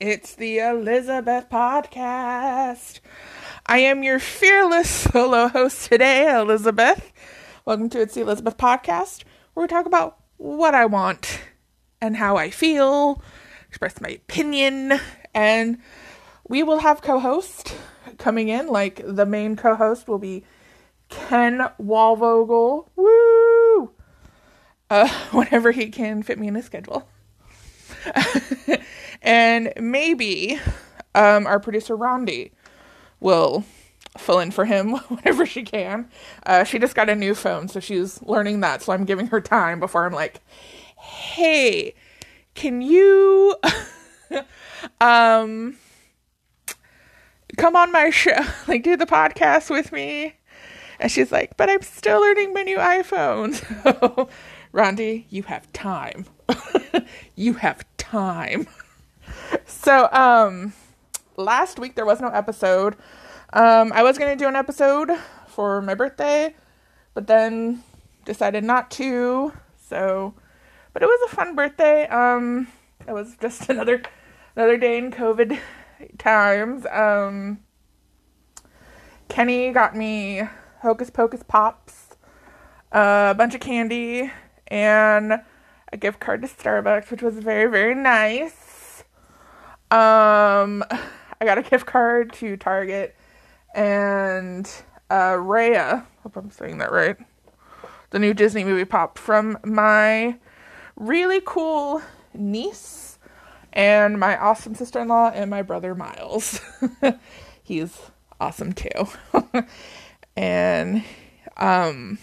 It's the Elizabeth Podcast. I am your fearless solo host today, Elizabeth. Welcome to It's the Elizabeth Podcast, where we talk about what I want and how I feel, express my opinion, and we will have co host coming in. Like the main co host will be Ken Walvogel. Woo! Uh, whenever he can fit me in his schedule. and maybe um, our producer Rondi will fill in for him whenever she can. Uh, she just got a new phone, so she's learning that. So I'm giving her time before I'm like, "Hey, can you um come on my show, like do the podcast with me?" And she's like, "But I'm still learning my new iPhone." So, Rondi, you have time. you have time. So, um, last week there was no episode. Um, I was gonna do an episode for my birthday, but then decided not to. So, but it was a fun birthday. Um, it was just another another day in COVID times. Um, Kenny got me Hocus Pocus pops, a bunch of candy, and a gift card to Starbucks, which was very, very nice. Um, I got a gift card to Target and uh, Raya. Hope I'm saying that right. The new Disney movie pop from my really cool niece and my awesome sister in law and my brother Miles. He's awesome too. and um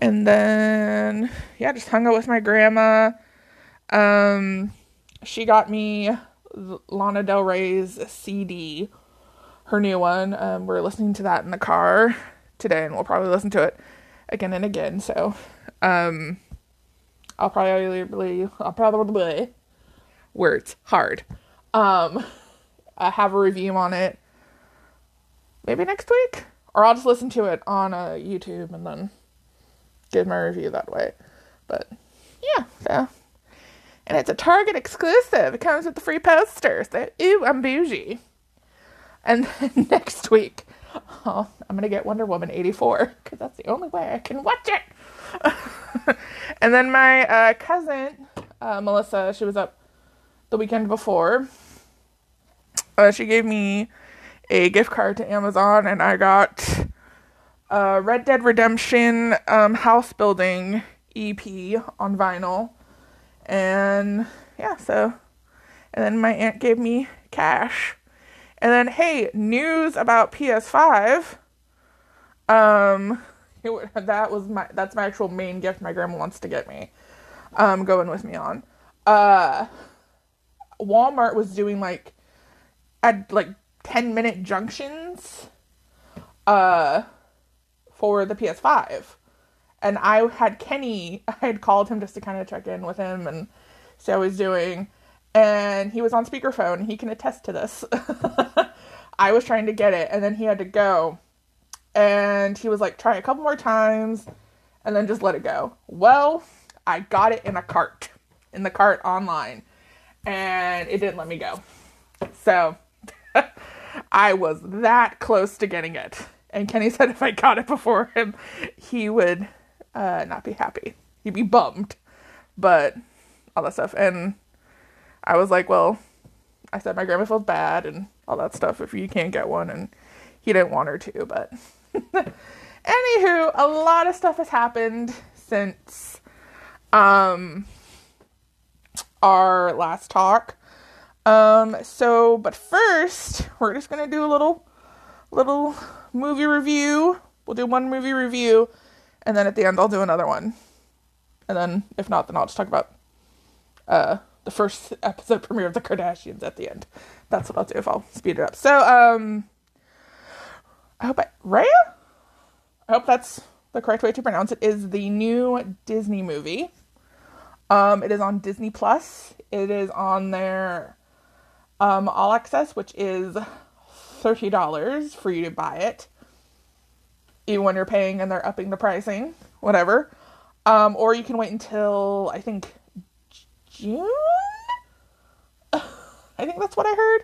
and then yeah, just hung out with my grandma. Um, she got me Lana Del Rey's CD, her new one. Um, we're listening to that in the car today, and we'll probably listen to it again and again. So, um, I'll probably, I'll probably, words hard, um, I have a review on it maybe next week, or I'll just listen to it on uh, YouTube and then give my review that way. But yeah, so and it's a Target exclusive. It comes with the free poster. So ooh, I'm bougie. And then next week, oh, I'm gonna get Wonder Woman '84 because that's the only way I can watch it. and then my uh, cousin uh, Melissa, she was up the weekend before. Uh, she gave me a gift card to Amazon, and I got uh, Red Dead Redemption um, house building EP on vinyl. And yeah, so. And then my aunt gave me cash. And then, hey, news about PS5. Um, that was my that's my actual main gift my grandma wants to get me. Um, going with me on. Uh, Walmart was doing like at like 10 minute junctions. Uh, for the PS5. And I had Kenny, I had called him just to kind of check in with him and see how he's doing. And he was on speakerphone. He can attest to this. I was trying to get it, and then he had to go. And he was like, try a couple more times and then just let it go. Well, I got it in a cart, in the cart online, and it didn't let me go. So I was that close to getting it. And Kenny said if I got it before him, he would uh, not be happy. He'd be bummed. But all that stuff. And I was like, well, I said my grandma feels bad and all that stuff if you can't get one. And he didn't want her to. But anywho, a lot of stuff has happened since um, our last talk. Um, so, but first, we're just to do a little, little movie review. We'll do one movie review, and then at the end I'll do another one. And then if not, then I'll just talk about uh the first episode premiere of the Kardashians at the end. That's what I'll do if I'll speed it up. So um I hope I Raya? I hope that's the correct way to pronounce it is the new Disney movie. Um it is on Disney Plus. It is on their um all access, which is $30 for you to buy it. Even when you're paying and they're upping the pricing, whatever. Um, or you can wait until I think June. I think that's what I heard.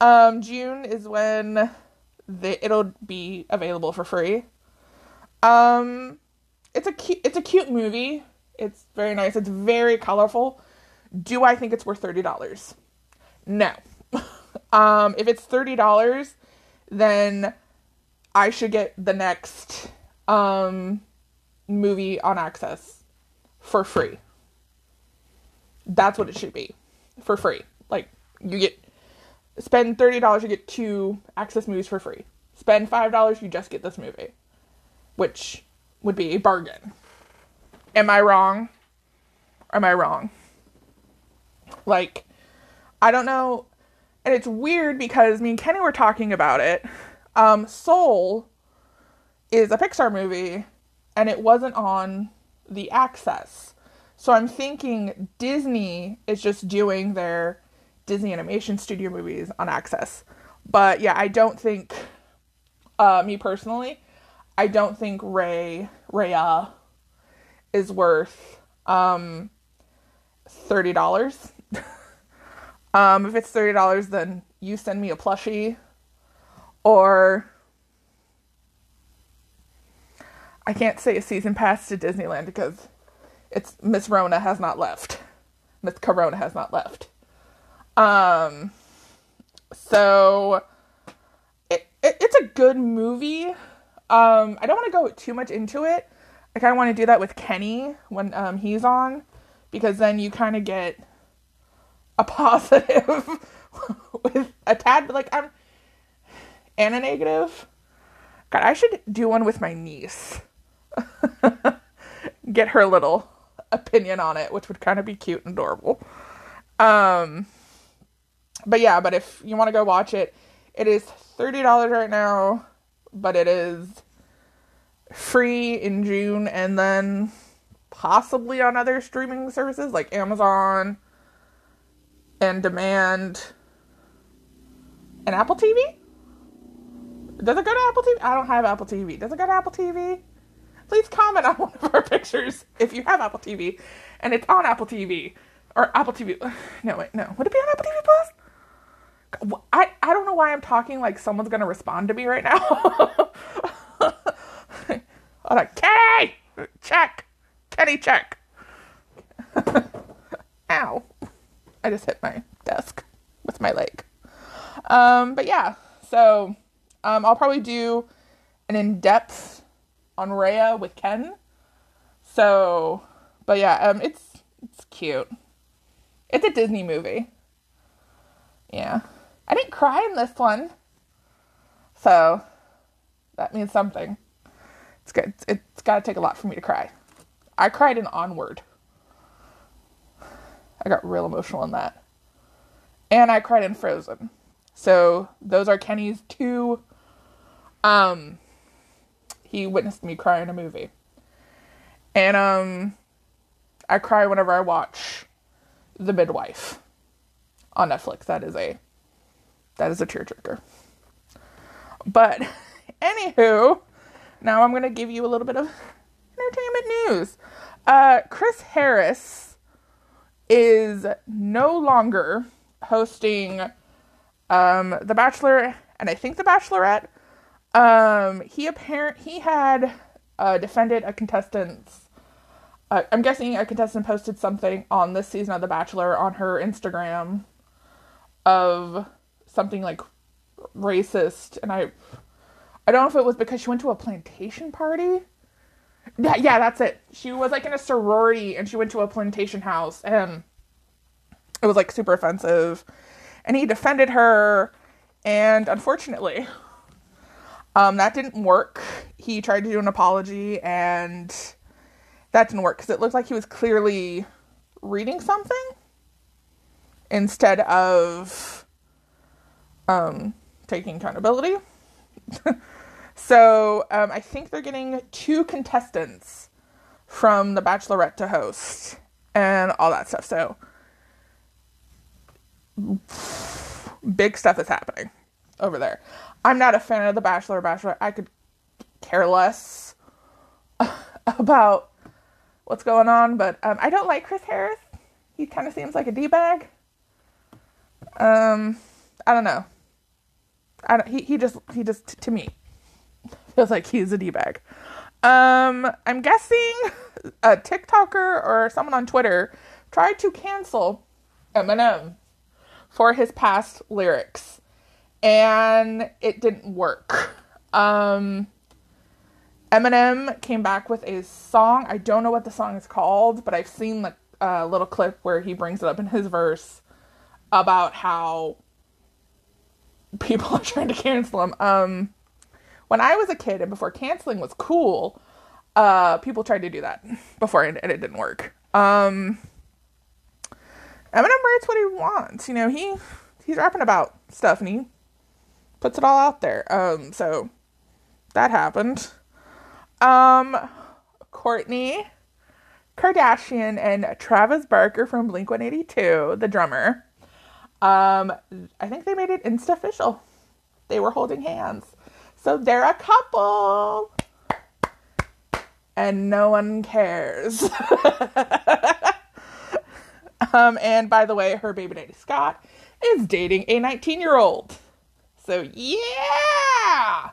Um, June is when the, it'll be available for free. Um, it's a cute, it's a cute movie. It's very nice. It's very colorful. Do I think it's worth thirty dollars? No. um, if it's thirty dollars, then I should get the next um movie on Access for free. That's what it should be. For free. Like you get spend $30 you get two access movies for free. Spend $5 you just get this movie. Which would be a bargain. Am I wrong? Am I wrong? Like I don't know and it's weird because me and Kenny were talking about it. Um Soul is a Pixar movie and it wasn't on the access. So I'm thinking Disney is just doing their Disney Animation Studio movies on access. But yeah, I don't think uh, me personally, I don't think Ray Raya is worth um thirty dollars. um, if it's thirty dollars, then you send me a plushie, or I can't say a season pass to Disneyland because it's Miss Rona has not left. Miss Corona has not left. Um, so it, it it's a good movie. Um, I don't want to go too much into it. I kind of want to do that with Kenny when um he's on, because then you kind of get a positive with a tad, but like I'm and a negative. God, I should do one with my niece. Get her little opinion on it, which would kind of be cute and adorable. Um, but yeah, but if you want to go watch it, it is $30 right now, but it is free in June and then possibly on other streaming services like Amazon and Demand and Apple TV? Does it go to Apple TV? I don't have Apple TV. Does it go to Apple TV? please comment on one of our pictures if you have Apple TV and it's on Apple TV or Apple TV. No, wait, no. Would it be on Apple TV Plus? I, I don't know why I'm talking like someone's gonna respond to me right now. I'm like, Kenny! Check! Kenny, check! Ow. I just hit my desk with my leg. Um, but yeah, so um, I'll probably do an in depth on Raya with Ken. So, but yeah, um, it's it's cute. It's a Disney movie. Yeah, I didn't cry in this one, so that means something. It's good. It's got to take a lot for me to cry. I cried in Onward. I got real emotional in that, and I cried in Frozen. So those are Kenny's two um he witnessed me cry in a movie. And um I cry whenever I watch The Midwife on Netflix. That is a that is a tearjerker. But anywho, now I'm gonna give you a little bit of entertainment news. Uh, Chris Harrison is no longer hosting um, The Bachelor and I think The Bachelorette um, he apparent he had uh, defended a contestant's. Uh, I'm guessing a contestant posted something on this season of The Bachelor on her Instagram of something like racist, and I, I don't know if it was because she went to a plantation party. Yeah, yeah, that's it. She was like in a sorority, and she went to a plantation house, and it was like super offensive. And he defended her, and unfortunately, um, that didn't work. He tried to do an apology and that didn't work because it looked like he was clearly reading something instead of um, taking accountability. so um, I think they're getting two contestants from The Bachelorette to host and all that stuff. So big stuff is happening over there. I'm not a fan of The Bachelor Bachelor. I could care less about what's going on, but um, I don't like Chris Harrison. He kind of seems like a D bag. Um, I don't know. I don't, he he just he just to me feels like he's a d bag. Um, I'm guessing a TikToker or someone on Twitter tried to cancel Eminem for his past lyrics, and it didn't work. Um, Eminem came back with a song. I don't know what the song is called, but I've seen the uh, little clip where he brings it up in his verse about how people are trying to cancel him. Um, when I was a kid and before canceling was cool, uh, people tried to do that before and, it didn't work. Um, Eminem writes what he wants. You know, he he's rapping about stuff and he puts it all out there. Um, so that happened. Um, Kourtney Kardashian and Travis Barker from Blink 182, the drummer. Um, I think they made it insta official. They were holding hands. So they're a couple. And no one cares. um, and by the way, her baby daddy Scott is dating a 19 year old. So yeah!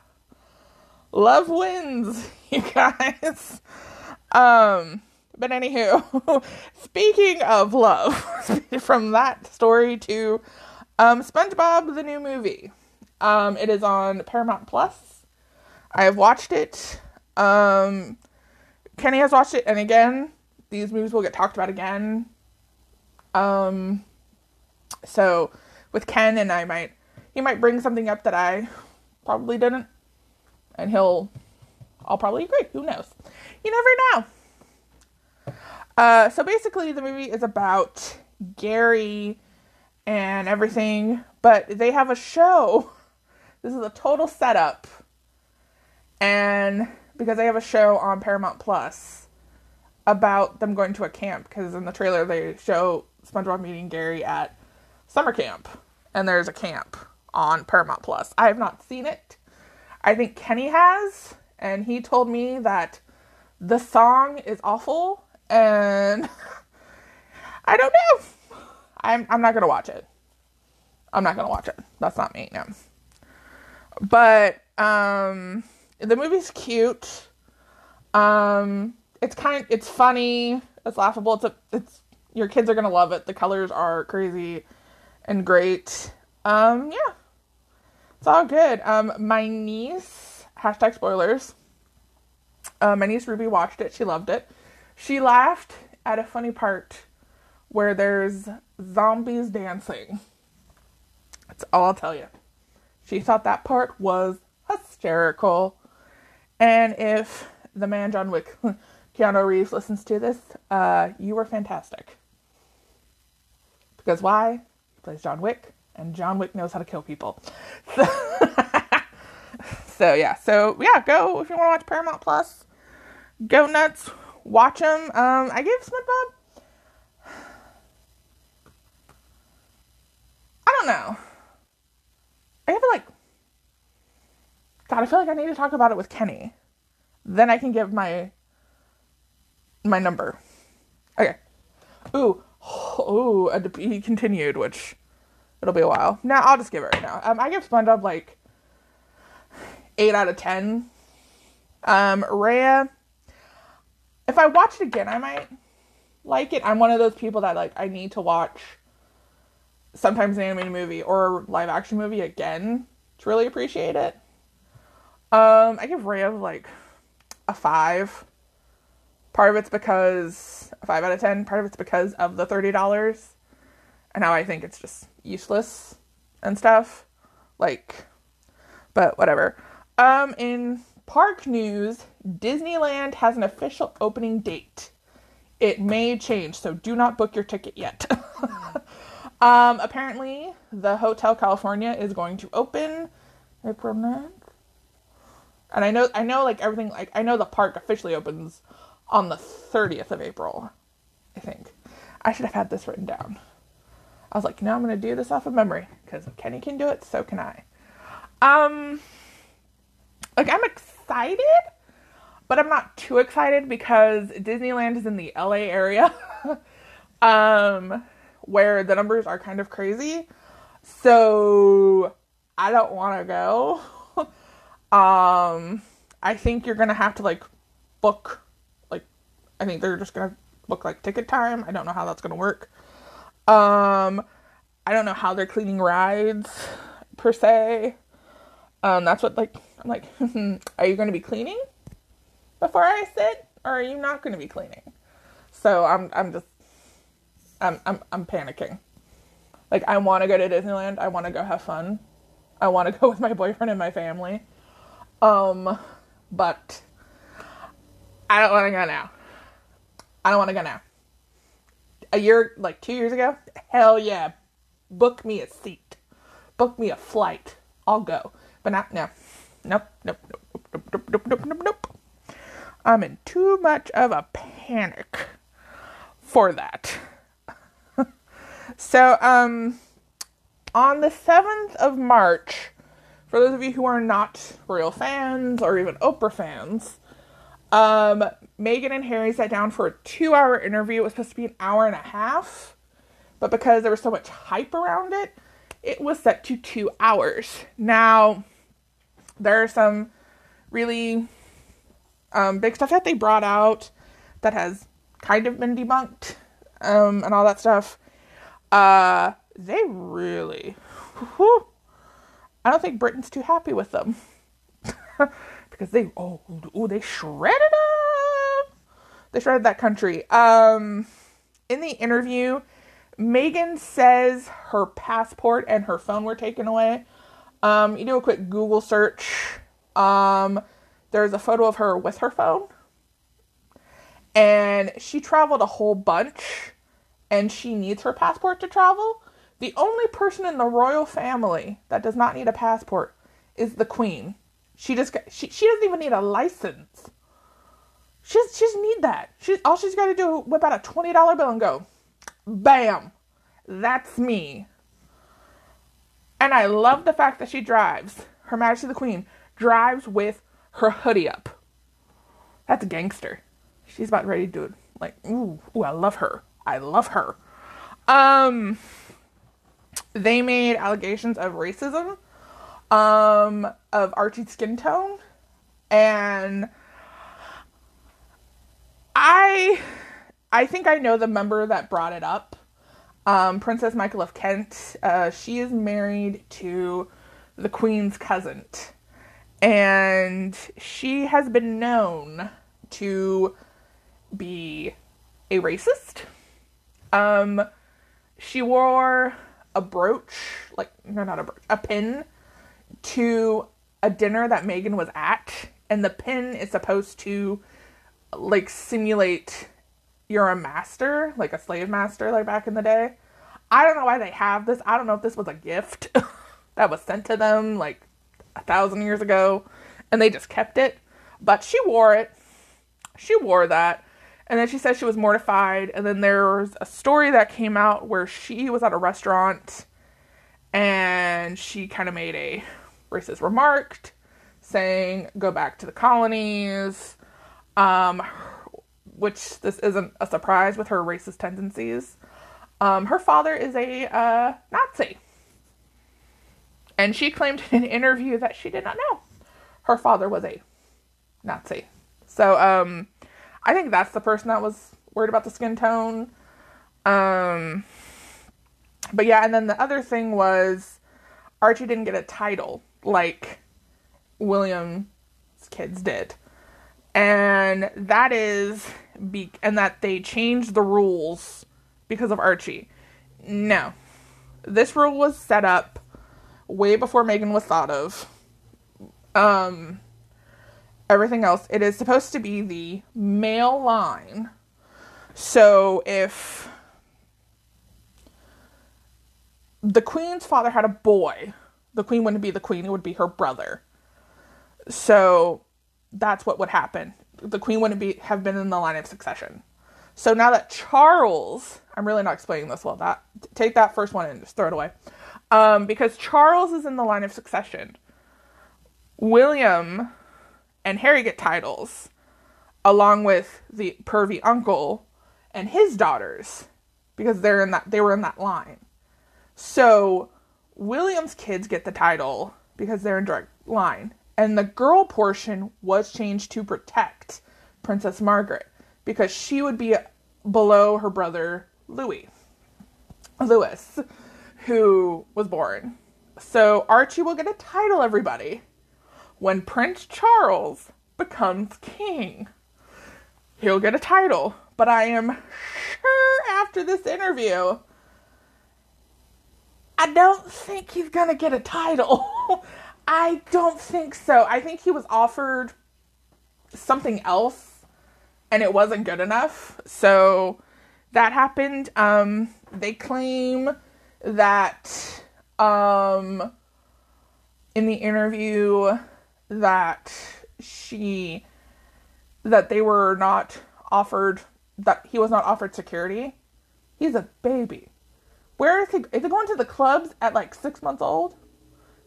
Love wins, you guys. Um, but anywho, speaking of love, from that story to um, SpongeBob the new movie. Um, it is on Paramount Plus. I have watched it. Um, Kenny has watched it, and again, these movies will get talked about again. Um, so with Ken and I might he might bring something up that I probably didn't and he'll I'll probably agree. Who knows? You never know. Uh, so basically, the movie is about Gary and everything, but they have a show. This is a total setup, and because they have a show on Paramount Plus about them going to a camp, because in the trailer they show SpongeBob meeting Gary at summer camp, and there's a camp on Paramount Plus. I have not seen it. I think Kenny has, and he told me that the song is awful, and I don't know. I'm I'm not gonna watch it. I'm not gonna watch it. That's not me. No. But um, the movie's cute. Um, it's kind. Of, It's funny. It's laughable. It's a. It's your kids are gonna love it. The colors are crazy and great. Um, yeah. It's all good. Um, my niece, hashtag spoilers. Uh, my niece Ruby watched it. She loved it. She laughed at a funny part where there's zombies dancing. That's all I'll tell you. She thought that part was hysterical. And if the man John Wick, Keanu Reeves, listens to this, uh, you were fantastic. Because why? He plays John Wick and John Wick knows how to kill people. So, so yeah, so yeah, go if you want to watch Paramount Plus. Go nuts, watch them. Um, I gave SpongeBob. I don't know. I have like. God, I feel like I need to talk about it with Kenny. Then I can give my my number. Okay. Ooh, ooh, a he continued, which It'll be a while. Now I'll just give it right now. Um, I give SpongeBob like eight out of ten. Um, Raya. If I watch it again, I might like it. I'm one of those people that like I need to watch sometimes an animated movie or a live action movie again to really appreciate it. Um, I give Raya like a five. Part of it's because a five out of ten. Part of it's because of the thirty dollars, and how I think it's just useless and stuff. Like, but whatever. Um, in park news, Disneyland has an official opening date. It may change, so do not book your ticket yet. um, apparently, the Hotel California is going to open April 9th. And I know, I know, like everything, like I know the park officially opens on the 30th of April. I think I should have had this written down. I was like, no, I'm gonna do this off of memory because Kenny can do it, so can I. Um, like I'm excited, but I'm not too excited because Disneyland is in the LA area, um, where the numbers are kind of crazy. So I don't want to go. um, I think you're gonna have to like book, like, I think they're just gonna book like ticket time. I don't know how that's gonna work. Um, I don't know how they're cleaning rides per se. Um, that's what like I'm like. are you gonna be cleaning before I sit, or are you not gonna be cleaning? So I'm I'm just I'm I'm I'm panicking. Like I want to go to Disneyland. I want to go have fun. I want to go with my boyfriend and my family. Um, but I don't want to go now. I don't want to go now. A year, like two years ago, hell yeah, book me a seat, book me a flight. I'll go. But not now. Nope, nope, nope, nope, nope, nope, nope, nope, nope. I'm in too much of a panic for that. so, um, on the 7th of March, for those of you who are not royal fans or even Oprah fans, um, Meghan and Harry sat down for a two hour interview. It was supposed to be an hour and a half, but because there was so much hype around it, it was set to two hours. Now, there are some really um, big stuff that they brought out that has kind of been debunked um, and all that stuff. Uh, they really, whew, I don't think Britain's too happy with them because they oh, oh they shredded. They shredded that country. Um, in the interview, Meghan says her passport and her phone were taken away. Um, you do a quick Google search. Um, there's a photo of her with her phone. And she traveled a whole bunch and she needs her passport to travel. The only person in the royal family that does not need a passport is the queen. She just she she doesn't even need a license. She just, she just need that. She all she's got to do whip out a twenty dollar bill and go, bam, that's me. And I love the fact that she drives. Her Majesty the Queen drives with her hoodie up. That's a gangster. She's about ready to do it. Like, ooh, ooh, I love her. I love her. Um, they made allegations of racism, um, of Archie's skin tone, and I, I think I know the member that brought it up. Um, Princess Michael of Kent. Uh, she is married to the Queen's cousin, and she has been known to be a racist. Um, she wore a brooch, like no, not a brooch, a pin to a dinner that Meghan was at, and the pin is supposed to like simulate you're a master, like a slave master, like back in the day. I don't know why they have this. I don't know if this was a gift that was sent to them like a thousand years ago, and they just kept it. But she wore it. She wore that. And then she said she was mortified. And then there was a story that came out where she was at a restaurant and she kind of made a racist remark saying, go back to the colonies. Um, which this isn't a surprise with her racist tendencies. Um, her father is a uh, Nazi. And she claimed in an interview that she did not know her father was a Nazi. So, um, I think that's the person that was worried about the skin tone. Um, but yeah, and then the other thing was Archie didn't get a title like William's kids did. And that is be and that they changed the rules because of Archie. No. This rule was set up way before Meghan was thought of. Um everything else, it is supposed to be the male line. So if the queen's father had a boy, the queen wouldn't be the queen, it would be her brother. So that's what would happen. The queen wouldn't be have been in the line of succession. So now that Charles, I'm really not explaining this well. That take that first one and just throw it away, um, because Charles is in the line of succession. William and Harry get titles, along with the pervy uncle and his daughters, because they're in that they were in that line. So William's kids get the title because they're in direct line, and the girl portion was changed to protect Princess Margaret because she would be below her brother Louis. Louis, who was born. So Archie will get a title, everybody, when Prince Charles becomes king. He'll get a title, but I am sure after this interview, I don't think he's gonna get a title. I don't think so. I think he was offered something else and it wasn't good enough. So that happened. Um, they claim that um, in the interview that she that they were not offered that he was not offered security. He's a baby. Where is he? Is he going to the clubs at like six months old?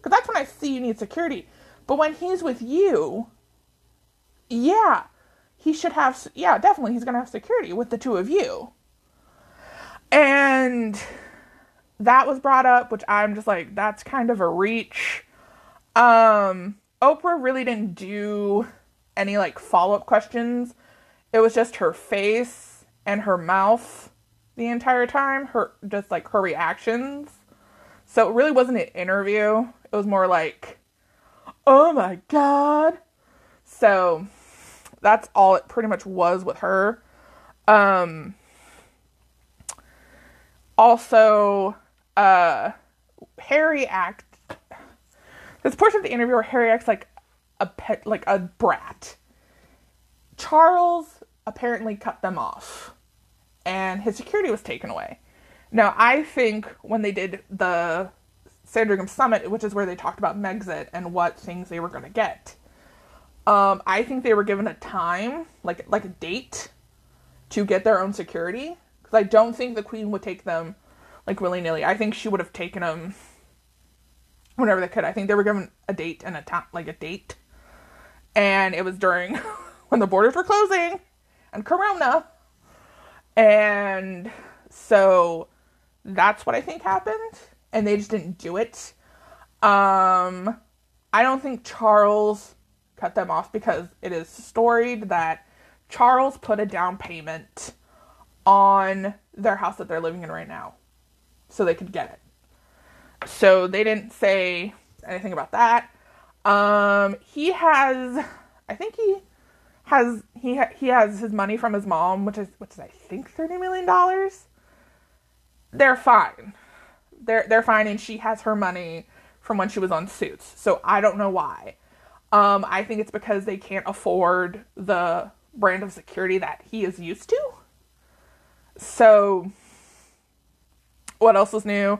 Because that's when I see you need security. But when he's with you, yeah, he should have. Yeah, definitely, he's gonna have security with the two of you. And that was brought up, which I'm just like, that's kind of a reach. Um, Oprah really didn't do any like follow up questions. It was just her face and her mouth the entire time, her just like her reactions. So it really wasn't an interview. It was more like, oh my god. So that's all it pretty much was with her. Um, also, uh, Harry act. This portion of the interview where Harry acts like a pet, like a brat. Charles apparently cut them off, and his security was taken away. Now, I think when they did the Sandringham Summit, which is where they talked about Megxit and what things they were going to get, um, I think they were given a time, like like a date, to get their own security because I don't think the queen would take them like willy nilly. I think she would have taken them whenever they could. I think they were given a date and a time, like a date, and it was during when the borders were closing and Corona, and so that's what I think happened, and they just didn't do it. Um, I don't think Charles cut them off because it is storied that Charles put a down payment on their house that they're living in right now so they could get it. So they didn't say anything about that. Um, he has, I think he has he ha- he has his money from his mom, which is which is I think thirty million dollars. They're fine. They're they're fine, and she has her money from when she was on Suits. So I don't know why. Um, I think it's because they can't afford the brand of security that he is used to. So, what else is new?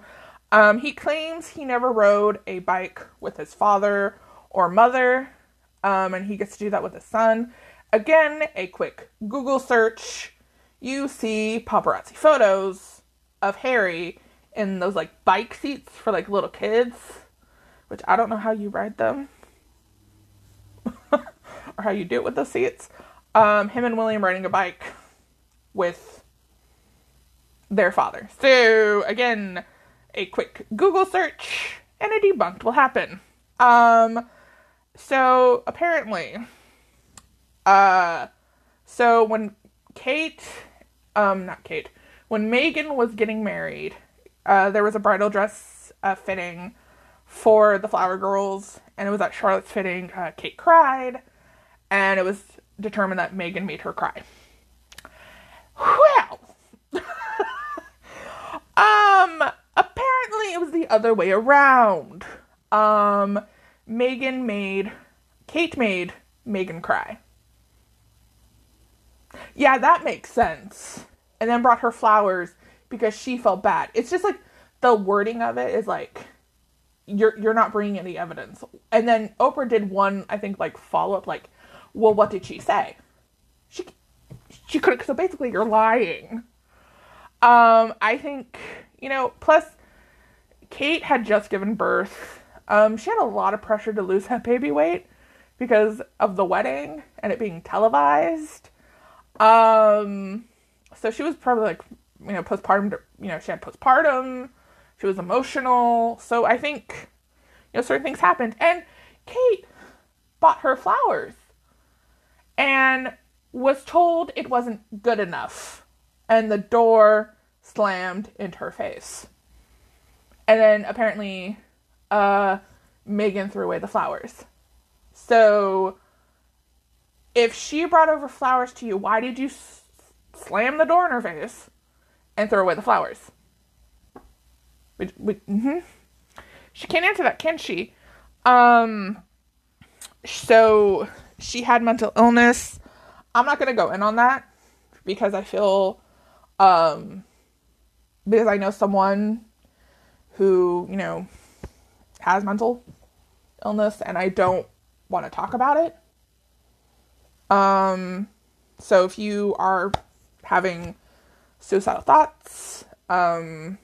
Um, he claims he never rode a bike with his father or mother, um, and he gets to do that with his son. Again, a quick Google search, you see paparazzi photos of Harry in those like bike seats for like little kids, which I don't know how you ride them or how you do it with those seats. Um, him and William riding a bike with their father. So again, a quick Google search and a debunked will happen. Um, so apparently, uh, so when Kate, um, not Kate, when Meghan was getting married, uh, there was a bridal dress uh, fitting for the Flower Girls, and it was at Charlotte's fitting. Uh, Kate cried, and it was determined that Meghan made her cry. Well, um, apparently it was the other way around. Um, Meghan made, Kate made Meghan cry. Yeah, that makes sense. And then brought her flowers because she felt bad. It's just like the wording of it is like you're you're not bringing any evidence. And then Oprah did one, I think, like follow up, like, well, what did she say? She she couldn't. so basically you're lying. Um, I think, you know, plus Kate had just given birth. Um, she had a lot of pressure to lose that baby weight because of the wedding and it being televised. Um, so she was probably like, you know, postpartum, you know, she had postpartum. She was emotional. So I think, you know, certain things happened. And Kate bought her flowers and was told it wasn't good enough. And the door slammed into her face. And then apparently, uh, Meghan threw away the flowers. So, if she brought over flowers to you, why did you s- slam the door in her face and throw away the flowers? We, we, mm-hmm. She can't answer that, can she? Um, so she had mental illness. I'm not gonna go in on that because I feel, um, because I know someone who you know has mental illness, and I don't want to talk about it. Um, so if you are having suicidal thoughts, um,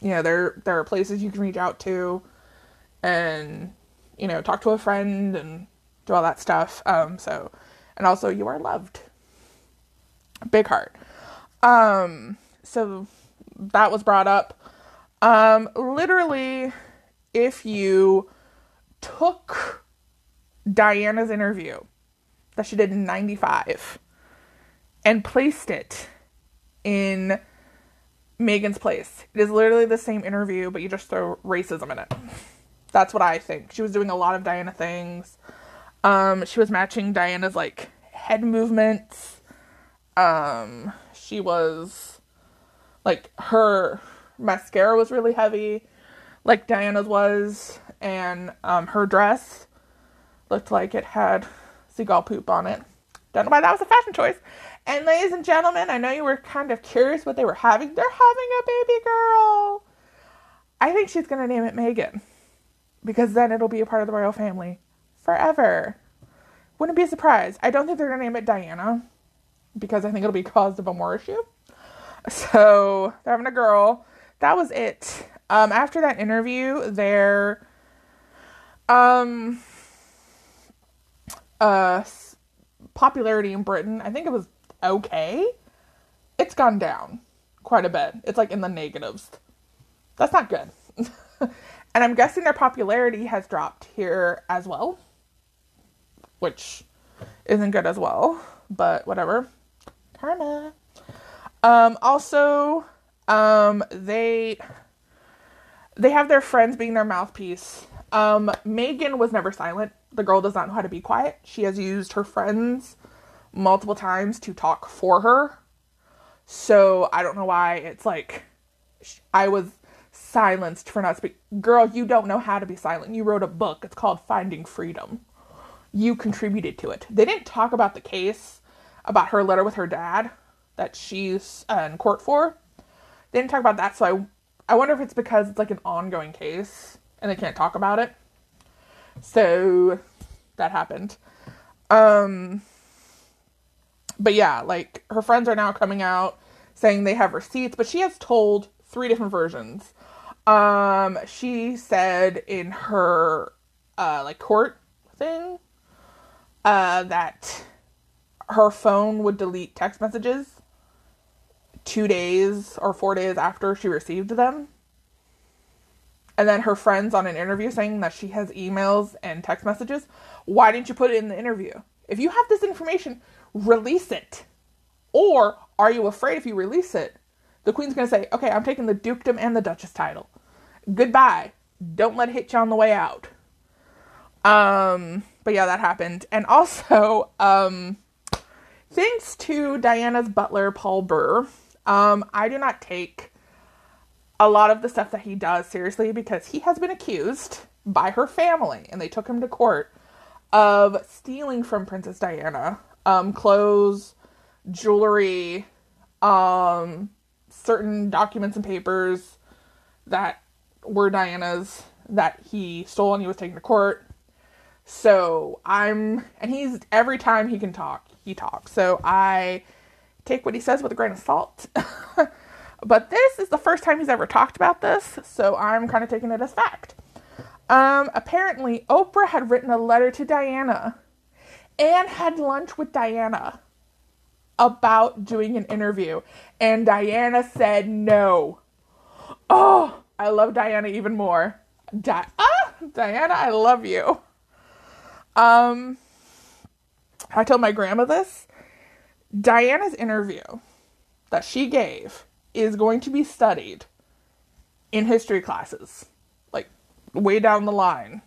you know there there are places you can reach out to, and you know talk to a friend and do all that stuff. Um, so and also you are loved. Big heart. Um, so that was brought up. Um, literally, if you took Diana's interview that she did in 95 and placed it in Meghan's place, it is literally the same interview, but you just throw racism in it. That's what I think. She was doing a lot of Diana things. Um, she was matching Diana's like head movements. Um, she was like her mascara was really heavy, like Diana's was, and um, her dress looked like it had seagull poop on it. Don't know why that was a fashion choice. And ladies and gentlemen, I know you were kind of curious what they were having. They're having a baby girl. I think she's gonna name it Meghan. Because then it'll be a part of the royal family forever. Wouldn't be a surprise. I don't think they're gonna name it Diana. Because I think it'll be caused of a more issue. So they're having a girl. That was it. Um, after that interview, their um uh popularity in Britain, I think it was okay. It's gone down quite a bit. It's like in the negatives. That's not good. and I'm guessing their popularity has dropped here as well, which isn't good as well, but whatever. Karma. Um also um they they have their friends being their mouthpiece. Um Meghan was never silent. The girl does not know how to be quiet. She has used her friends multiple times to talk for her. So I don't know why it's like I was silenced for not speaking. Girl, you don't know how to be silent. You wrote a book. It's called Finding Freedom. You contributed to it. They didn't talk about the case, about her letter with her dad that she's uh, in court for. They didn't talk about that, so I I wonder if it's because it's like an ongoing case and they can't talk about it. So that happened. Um but yeah, like her friends are now coming out saying they have receipts, but she has told three different versions. Um, she said in her uh like court thing uh that her phone would delete text messages two days or four days after she received them. And then her friends on an interview saying that she has emails and text messages. Why didn't you put it in the interview? If you have this information, release it. Or are you afraid if you release it, the queen's going to say, okay, I'm taking the dukedom and the duchess title. Goodbye. Don't let it hit you on the way out. Um, but yeah, that happened. And also, um, thanks to Diana's butler, Paul Burrell, um, I do not take a lot of the stuff that he does seriously because he has been accused by her family, and they took him to court, of stealing from Princess Diana um, clothes, jewelry, um, certain documents and papers that were Diana's that he stole and he was taken to court. So I'm, and he's, every time he can talk, he talks. So I take what he says with a grain of salt. but this is the first time he's ever talked about this, so I'm kind of taking it as fact. Um, apparently, Oprah had written a letter to Diana and had lunch with Diana about doing an interview, and Diana said no. Oh, I love Diana even more. Di- ah, Diana, I love you. Um, I told my grandma this. Diana's interview that she gave is going to be studied in history classes, like way down the line.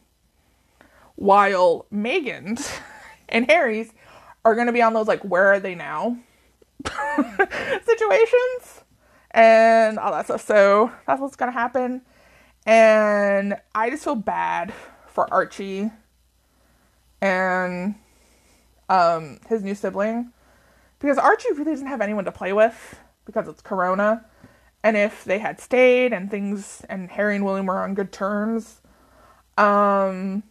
While Meghan's and Harry's are going to be on those, like, where are they now situations and all that stuff. So that's what's going to happen. And I just feel bad for Archie and um, his new sibling because Archie really doesn't have anyone to play with because it's Corona. And if they had stayed and things and Harry and William were on good terms, um,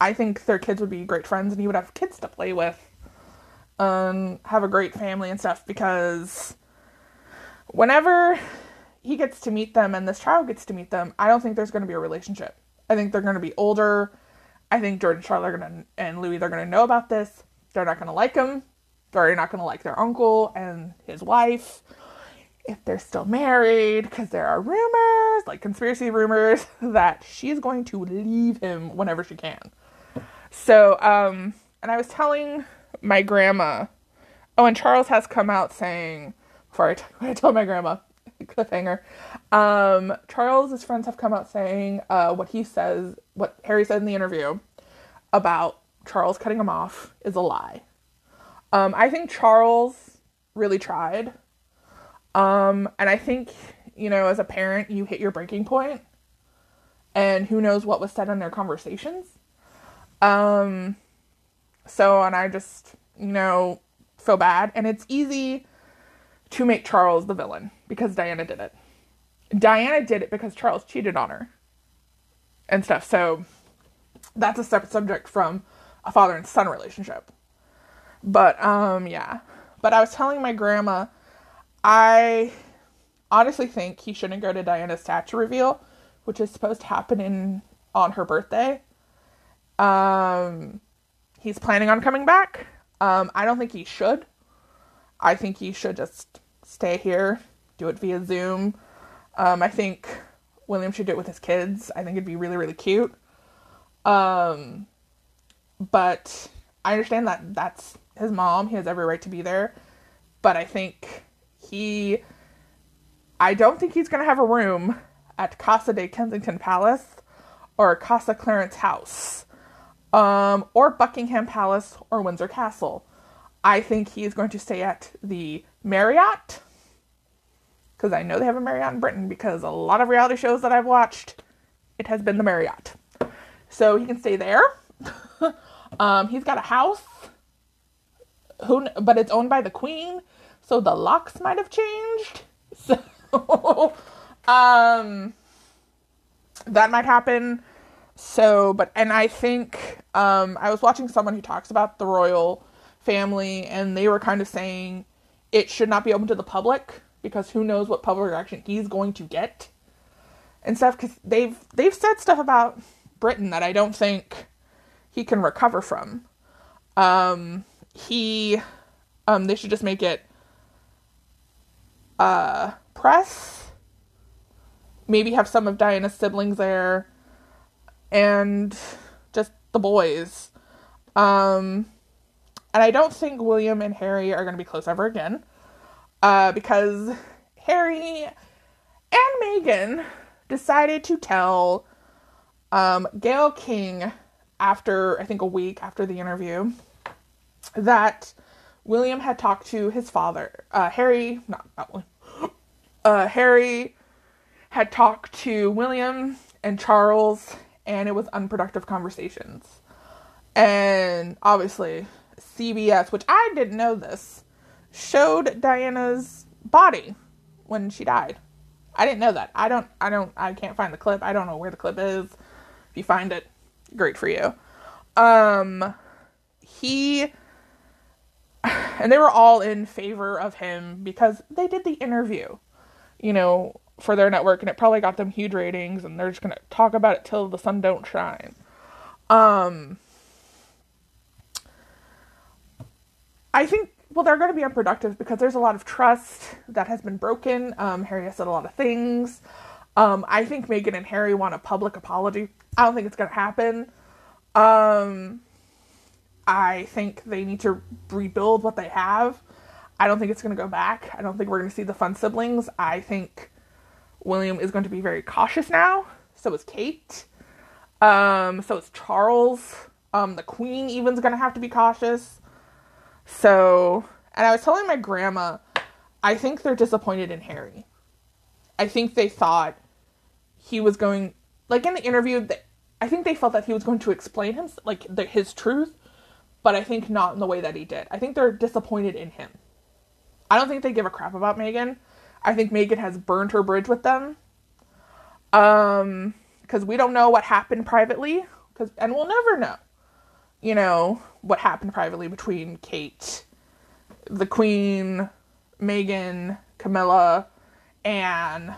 I think their kids would be great friends and he would have kids to play with, um, have a great family and stuff because whenever he gets to meet them and this child gets to meet them, I don't think there's going to be a relationship. I think they're going to be older. I think and Charlotte to, and Louis, they're going to know about this. They're not going to like him. They're not going to like their uncle and his wife if they're still married, because there are rumors, like conspiracy rumors, that she's going to leave him whenever she can. So, um, and I was telling my grandma, oh, and Charles has come out saying, before I, told my grandma, cliffhanger, um, Charles's friends have come out saying uh, what he says, what Harry said in the interview about Charles cutting him off is a lie. Um, I think Charles really tried um, and I think, you know, as a parent, you hit your breaking point, and who knows what was said in their conversations. Um, so, and I just, you know, feel bad. And it's easy to make Charles the villain because Diana did it. Diana did it because Charles cheated on her and stuff. So, that's a separate subject from a father and son relationship. But, um, yeah. But I was telling my grandma I honestly think he shouldn't go to Diana's statue reveal, which is supposed to happen in on her birthday. Um, he's planning on coming back. Um, I don't think he should. I think he should just stay here, do it via Zoom. Um, I think William should do it with his kids. I think it'd be really, really cute. Um, but I understand that that's his mom. He has every right to be there. But I think he I don't think he's going to have a room at Casa de Kensington Palace or Casa Clarence House um, or Buckingham Palace or Windsor Castle. I think he is going to stay at the Marriott because I know they have a Marriott in Britain because a lot of reality shows that I've watched, it has been the Marriott. So he can stay there. um, he's got a house, who, but it's owned by the Queen so the locks might have changed. So um that might happen. So, but and I think um I was watching someone who talks about the royal family and they were kind of saying it should not be open to the public because who knows what public reaction he's going to get and stuff cuz they've they've said stuff about Britain that I don't think he can recover from. Um he um they should just make it uh, press. Maybe have some of Diana's siblings there, and just the boys. Um, and I don't think William and Harry are going to be close ever again, uh, because Harry and Meghan decided to tell um, Gayle King after I think a week after the interview that William had talked to his father, uh, Harry, not, not William, uh, Harry had talked to William and Charles, and it was unproductive conversations. And obviously, CBS, which I didn't know this, showed Diana's body when she died. I didn't know that. I don't, I don't, I can't find the clip. I don't know where the clip is. If you find it, great for you. Um, he and they were all in favor of him because they did the interview, you know, for their network, and it probably got them huge ratings, and they're just gonna talk about it till the sun don't shine. Um, I think well they're going to be unproductive because there's a lot of trust that has been broken. Um, Harry has said a lot of things. Um, I think Meghan and Harry want a public apology. I don't think it's gonna happen. Um, I think they need to rebuild what they have. I don't think it's gonna go back. I don't think we're gonna see the fun siblings. I think William is going to be very cautious now. So is Kate. Um, so is Charles. Um, the Queen even's gonna have to be cautious. So, and I was telling my grandma, I think they're disappointed in Harry. I think they thought he was going, like in the interview, I think they felt that he was going to explain him, like the, his truth, but I think not in the way that he did. I think they're disappointed in him. I don't think they give a crap about Meghan. I think Meghan has burned her bridge with them. Um, because we don't know what happened privately, because and we'll never know. You know what happened privately between Kate, the Queen, Meghan, Camilla, Anne,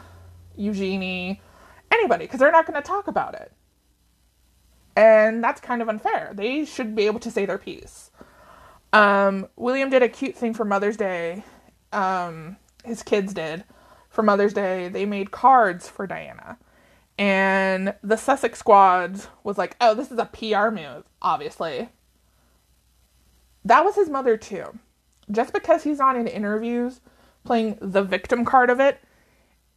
Eugenie, anybody, because they're not going to talk about it. And that's kind of unfair. They should be able to say their piece. Um, William did a cute thing for Mother's Day. Um, his kids did for Mother's Day. They made cards for Diana. And the Sussex squad was like, oh, this is a PR move, obviously. That was his mother, too. Just because he's not in interviews playing the victim card of it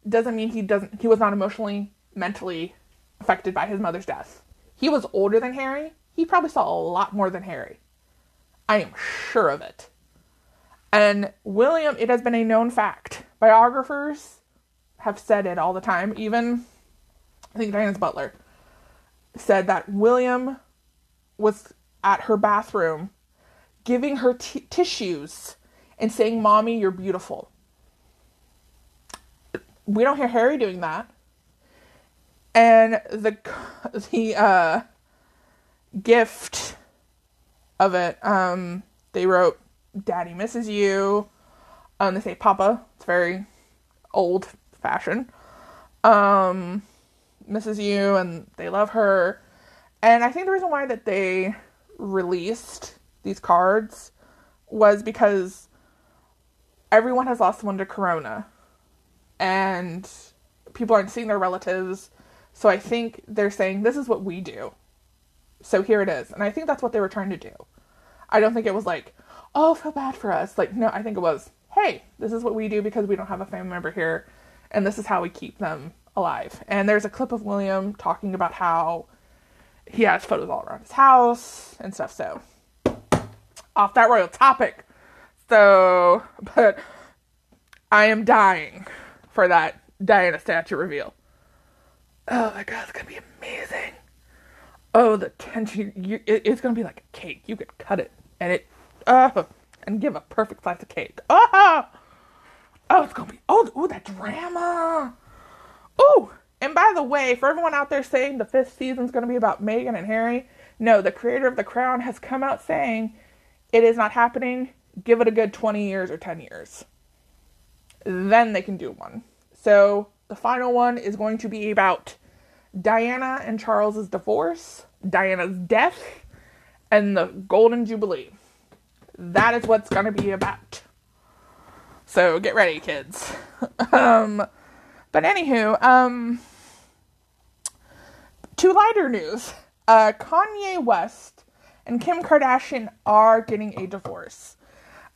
doesn't mean he doesn't he was not emotionally mentally affected by his mother's death he was older than harry he probably saw a lot more than harry i am sure of it and william it has been a known fact. Biographers have said it all the time. Even i think diana's butler said that william was at her bathroom giving her t- tissues and saying mommy you're beautiful. We don't hear Harry doing that. And the the uh, gift of it, um, they wrote "Daddy misses you." Um, they say "Papa." It's very old fashioned. Um, misses you, and they love her. And I think the reason why that they released these cards was because everyone has lost someone to Corona and people aren't seeing their relatives. So I think they're saying, this is what we do. So here it is. And I think that's what they were trying to do. I don't think it was like, oh, feel bad for us. Like, no, I think it was, hey, this is what we do because we don't have a family member here. And this is how we keep them alive. And there's a clip of William talking about how he has photos all around his house and stuff. So, off that royal topic. So, but I am dying for that Diana statue reveal. Oh my god, it's gonna be amazing. Oh, the tension. You, it, it's gonna be like a cake. You could cut it and it, oh, and give a perfect slice of cake. Oh, oh, it's gonna be. Oh, ooh, that drama. Ooh, and by the way, for everyone out there saying the fifth season's gonna be about Meghan and Harry, no, the creator of The Crown has come out saying it is not happening. Give it a good 20 years or 10 years then they can do one. So the final one is going to be about Diana and Charles's divorce, Diana's death, and the Golden Jubilee. That is what's going to be about. So get ready, kids. um, but anywho, um, to lighter news, uh, Kanye West and Kim Kardashian are getting a divorce.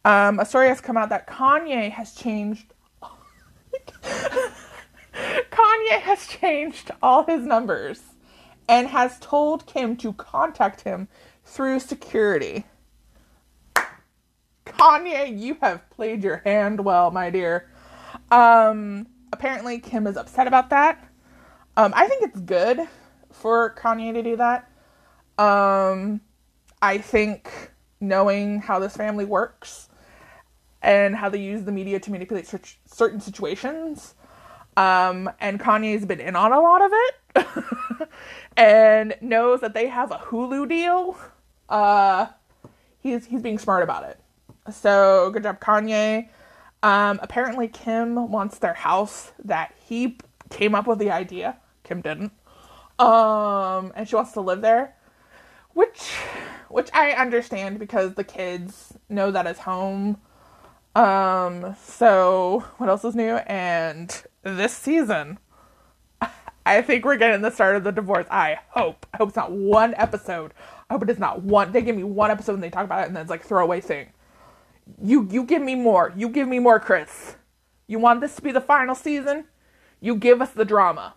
Um, a story has come out that Kanye has changed Kanye has changed all his numbers and has told Kim to contact him through security. Kanye, you have played your hand well, my dear. Um, apparently, Kim is upset about that. Um, I think it's good for Kanye to do that. Um, I think knowing how this family works and how they use the media to manipulate certain situations. Um, and Kanye's been in on a lot of it and knows that they have a Hulu deal. Uh, he's he's being smart about it. So good job, Kanye. Um, apparently, Kim wants their house that he came up with the idea. Kim didn't. Um, and she wants to live there, which which I understand because the kids know that is home um, so what else is new? And this season, I think we're getting the start of the divorce. I hope. I hope it's not one episode. I hope it is not one. They give me one episode and they talk about it and then it's like throwaway thing. You you give me more. You give me more, Kris. You want this to be the final season? You give us the drama.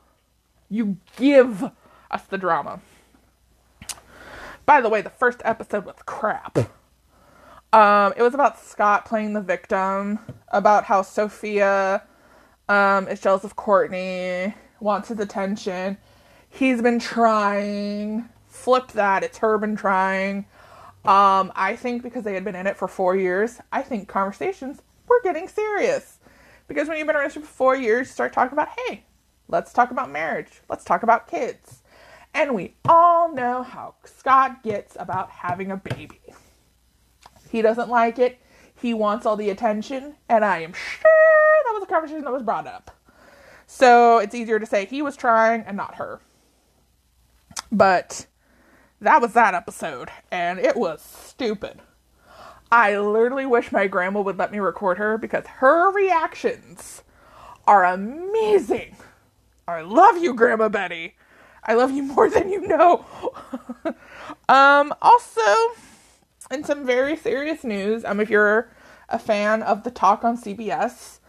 You give us the drama. By the way, the first episode was crap. Um, it was about Scott playing the victim, about how Sofia um, is jealous of Kourtney, wants his attention. He's been trying. Flip that, it's her been trying. Um, I think because they had been in it for four years, I think conversations were getting serious. Because when you've been in a relationship for four years, you start talking about, hey, let's talk about marriage, let's talk about kids. And we all know how Scott gets about having a baby. He doesn't like it. He wants all the attention, and I am sure that was a conversation that was brought up. So it's easier to say he was trying and not her. But that was that episode, and it was stupid. I literally wish my grandma would let me record her because her reactions are amazing. I love you, Grandma Betty. I love you more than you know. um, also, in some very serious news, um, if you're a fan of The Talk on CBS,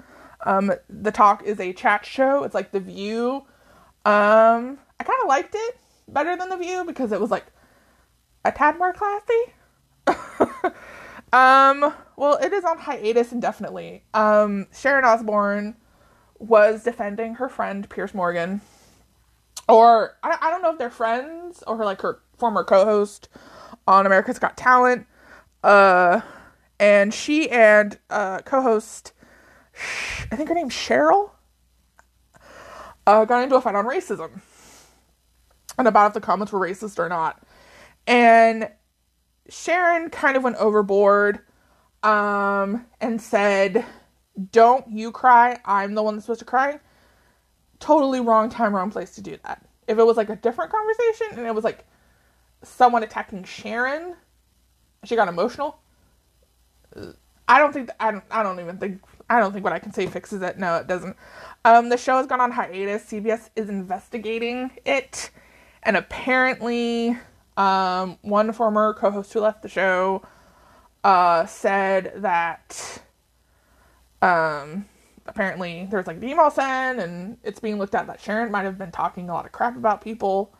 um, The Talk is a chat show. It's like The View. Um, I kind of liked it better than The View because it was like a tad more classy. um, well, it is on hiatus indefinitely. Um, Sharon Osbourne was defending her friend Piers Morgan or I, I don't know if they're friends or her like her former co-host on America's Got Talent. Uh, and she and uh, co-host, I think her name's Sheryl, uh, got into a fight on racism and about if the comments were racist or not. And Sharon kind of went overboard um, and said, "Don't you cry? I'm the one that's supposed to cry." totally wrong time, wrong place to do that. If it was like a different conversation and it was like someone attacking Sharon, she got emotional. I don't think I don't I don't even think I don't think what I can say fixes it. No, it doesn't. Um, the show has gone on hiatus. CBS is investigating it, and apparently, um, one former co-host who left the show, uh, said that, um, apparently there's like an email sent and it's being looked at that Sharon might have been talking a lot of crap about people.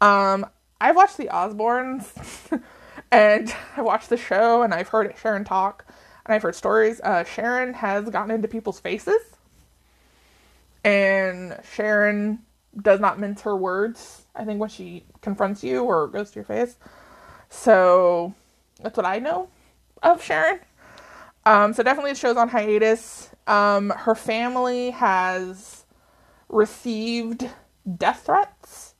Um, I've watched the Osbournes and I watched the show and I've heard Sharon talk and I've heard stories. Uh, Sharon has gotten into people's faces and Sharon does not mince her words, I think, when she confronts you or goes to your face. So that's what I know of Sharon. Um, so definitely the show's on hiatus. Um, her family has received death threats.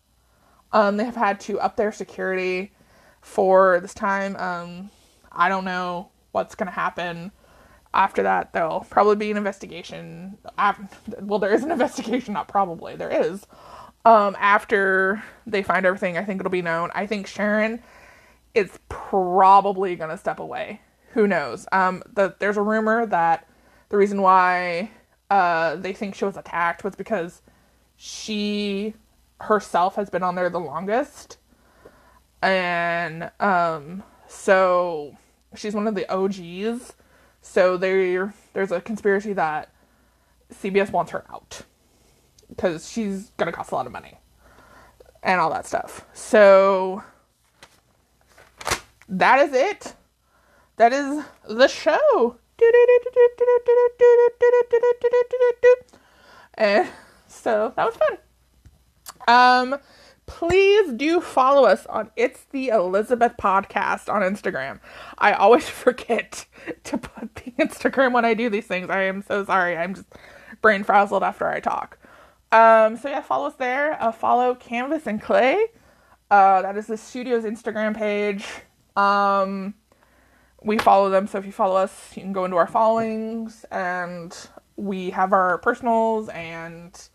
Um, they have had to up their security for this time. Um, I don't know what's going to happen after that. There'll probably be an investigation. Well, there is an investigation, not probably. There is. Um, after they find everything, I think it'll be known. I think Sharon is probably going to step away. Who knows? Um, the, there's a rumor that the reason why uh, they think she was attacked was because she herself has been on there the longest. And um, so she's one of the OGs. So there, there's a conspiracy that CBS wants her out because she's gonna cost a lot of money and all that stuff. So that is it. That is the show. And so that was fun. Um, please do follow us on It's the Elizabeth Podcast on Instagram. I always forget to put the Instagram when I do these things. I am so sorry. I'm just brain frazzled after I talk. Um, so yeah, follow us there. Uh, follow Canvas and Clay. Uh, that is the studio's Instagram page. Um, we follow them. So if you follow us, you can go into our followings and we have our personals and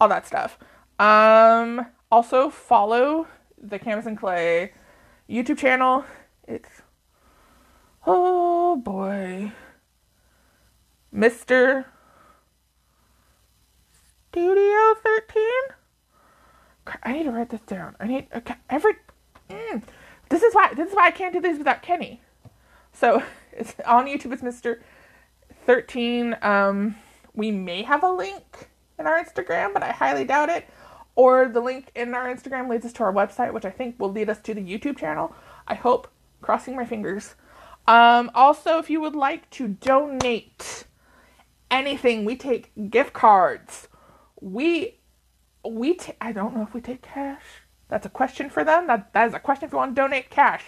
all that stuff. Um, also follow the Canvas and Clay YouTube channel. It's oh boy, Mr. Studio 13. I need to write this down. I need okay, every. Mm, this is why this is why I can't do these without Kenny. So it's on YouTube. It's Mister Thirteen. Um, we may have a link in our Instagram, but I highly doubt it. Or the link in our Instagram leads us to our website, which I think will lead us to the YouTube channel. I hope. Crossing my fingers. Um, also, if you would like to donate anything, we take gift cards. We we t- I don't know if we take cash. That's a question for them. That that is a question if you want to donate cash.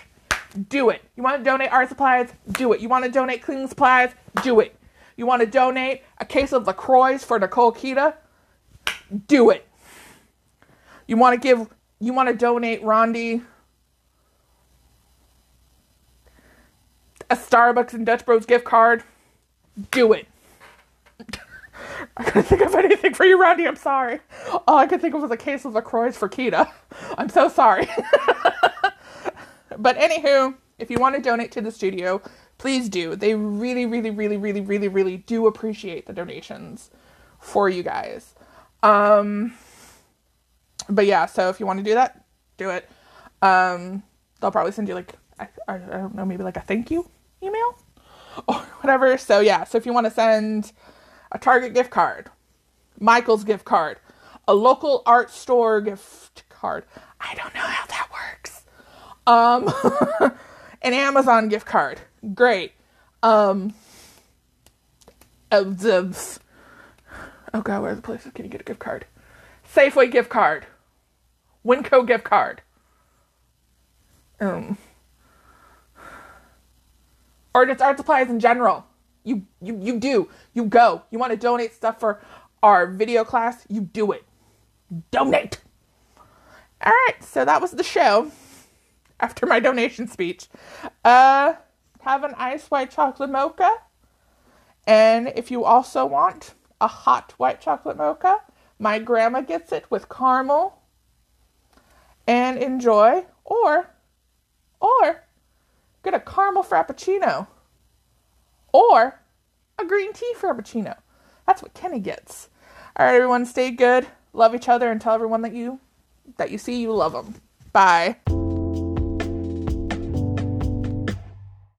Do it. You want to donate art supplies? Do it. You want to donate cleaning supplies? Do it. You want to donate a case of LaCroix for Nicole Kita? Do it. You want to give you want to donate Rondi a Starbucks and Dutch Bros gift card? Do it. I couldn't think of anything for you, Randy. I'm sorry. All I could think of was a case of LaCroix for Kita. I'm so sorry. but anywho, if you want to donate to the studio, please do. They really, really, really, really, really, really do appreciate the donations for you guys. Um, but yeah, so if you want to do that, do it. Um, they'll probably send you like I, I don't know, maybe like a thank you email or whatever. So yeah, so if you want to send a Target gift card, Michael's gift card, a local art store gift card. I don't know how that works. Um, an Amazon gift card. Great. Um, oh god, where are the places can you get a gift card? Safeway gift card. Winco gift card. Um, or just art supplies in general. You you you do. You go. You want to donate stuff for our video class? You do it. Donate. All right, so that was the show after my donation speech. Uh have an ice white chocolate mocha. And if you also want a hot white chocolate mocha, my grandma gets it with caramel and enjoy or or get a caramel frappuccino or a green tea frappuccino. That's what Kenny gets. All right, everyone, stay good, love each other, and tell everyone that you that you see you love them. Bye.